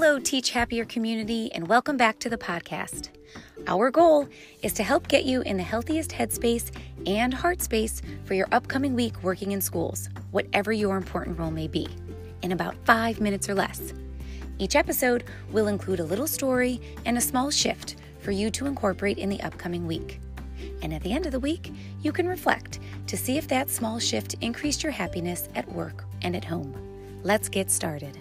Hello, Teach Happier community, and welcome back to the podcast. Our goal is to help get you in the healthiest headspace and heart space for your upcoming week working in schools, whatever your important role may be, in about five minutes or less. Each episode will include a little story and a small shift for you to incorporate in the upcoming week. And at the end of the week, you can reflect to see if that small shift increased your happiness at work and at home. Let's get started.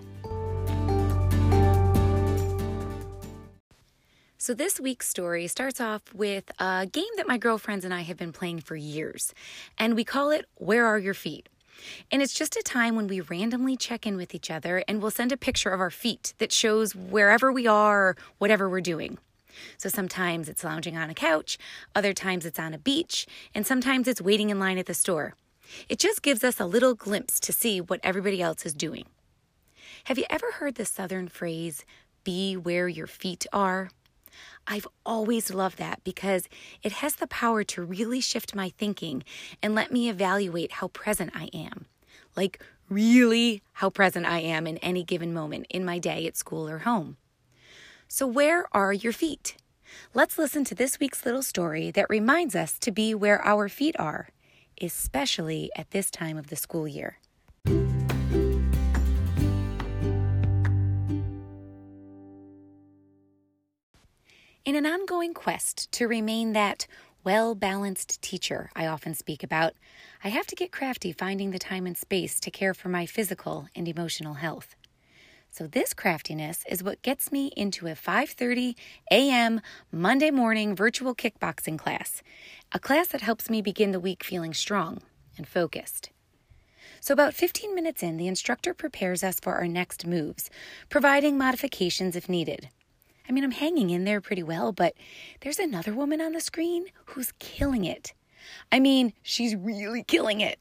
So, this week's story starts off with a game that my girlfriends and I have been playing for years, and we call it Where Are Your Feet? And it's just a time when we randomly check in with each other and we'll send a picture of our feet that shows wherever we are, whatever we're doing. So sometimes it's lounging on a couch, other times it's on a beach, and sometimes it's waiting in line at the store. It just gives us a little glimpse to see what everybody else is doing. Have you ever heard the southern phrase, be where your feet are? I've always loved that because it has the power to really shift my thinking and let me evaluate how present I am. Like, really, how present I am in any given moment in my day at school or home. So, where are your feet? Let's listen to this week's little story that reminds us to be where our feet are, especially at this time of the school year. In an ongoing quest to remain that well balanced teacher I often speak about, I have to get crafty finding the time and space to care for my physical and emotional health. So this craftiness is what gets me into a 5:30 a.m. Monday morning virtual kickboxing class, a class that helps me begin the week feeling strong and focused. So about 15 minutes in, the instructor prepares us for our next moves, providing modifications if needed. I mean, I'm hanging in there pretty well, but there's another woman on the screen who's killing it. I mean, she's really killing it.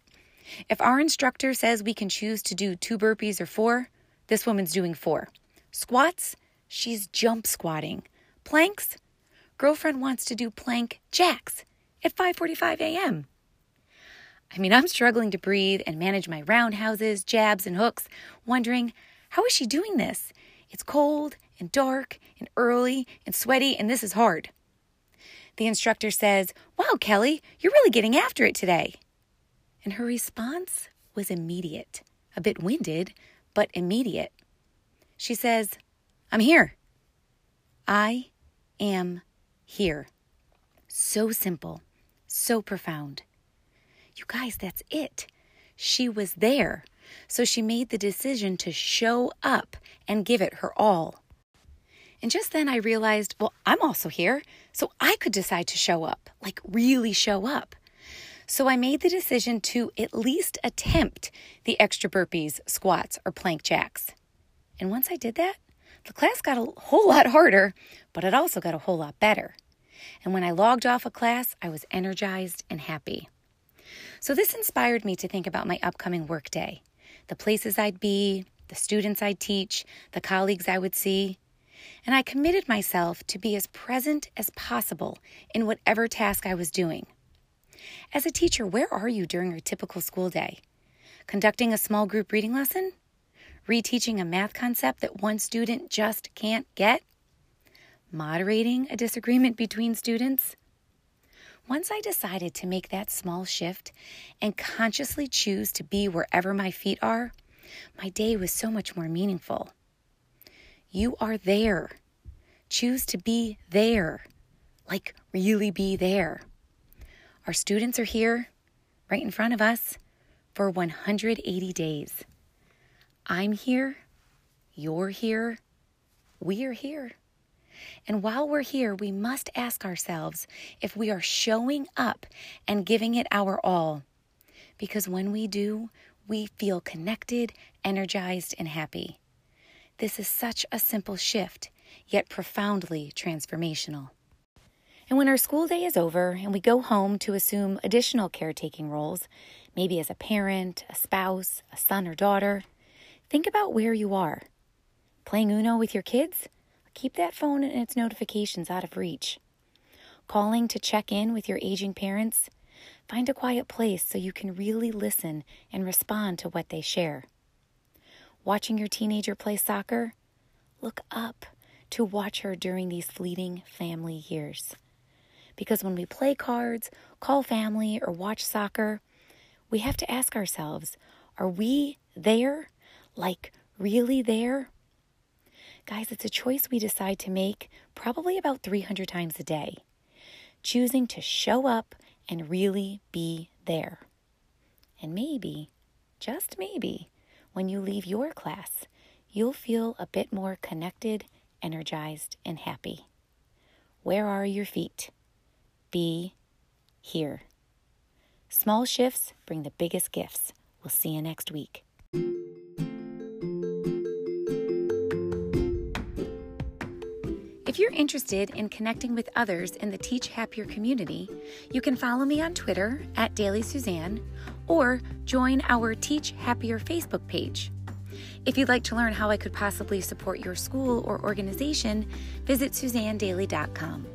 If our instructor says we can choose to do two burpees or four, this woman's doing four. Squats, she's jump squatting. Planks, girlfriend wants to do plank jacks at 5:45 a.m. I mean, I'm struggling to breathe and manage my roundhouses, jabs, and hooks, wondering, how is she doing this? It's cold and dark and early and sweaty, and this is hard. The instructor says, Wow, Kelly, you're really getting after it today. And her response was immediate, a bit winded, but immediate. She says, I'm here. I am here. So simple, so profound. You guys, that's it. She was there. So she made the decision to show up and give it her all. And just then I realized, well, I'm also here, so I could decide to show up, like really show up. So I made the decision to at least attempt the extra burpees, squats, or plank jacks. And once I did that, the class got a whole lot harder, but it also got a whole lot better. And when I logged off a class, I was energized and happy. So this inspired me to think about my upcoming workday, the places I'd be, the students I'd teach, the colleagues I would see, and I committed myself to be as present as possible in whatever task I was doing. As a teacher, where are you during a typical school day? Conducting a small group reading lesson? Reteaching a math concept that one student just can't get? Moderating a disagreement between students? Once I decided to make that small shift and consciously choose to be wherever my feet are, my day was so much more meaningful. You are there. Choose to be there, like really be there. Our students are here, right in front of us, for 180 days. I'm here, you're here, we are here. And while we're here, we must ask ourselves if we are showing up and giving it our all. Because when we do, we feel connected, energized, and happy. This is such a simple shift, yet profoundly transformational. And when our school day is over and we go home to assume additional caretaking roles, maybe as a parent, a spouse, a son or daughter, think about where you are. Playing Uno with your kids? Keep that phone and its notifications out of reach. Calling to check in with your aging parents? Find a quiet place so you can really listen and respond to what they share. Watching your teenager play soccer? look up to watch her during these fleeting family years. Because when we play cards, call family, or watch soccer, we have to ask ourselves are we there? Like, really there? Guys, it's a choice we decide to make probably about 300 times a day, choosing to show up and really be there. And maybe, just maybe, when you leave your class, you'll feel a bit more connected, energized, and happy. Where are your feet? Be here. Small shifts bring the biggest gifts. We'll see you next week. If you're interested in connecting with others in the Teach Happier community, you can follow me on Twitter at Dailey Suzanne or join our Teach Happier Facebook page. If you'd like to learn how I could possibly support your school or organization, visit suzannedailey.com.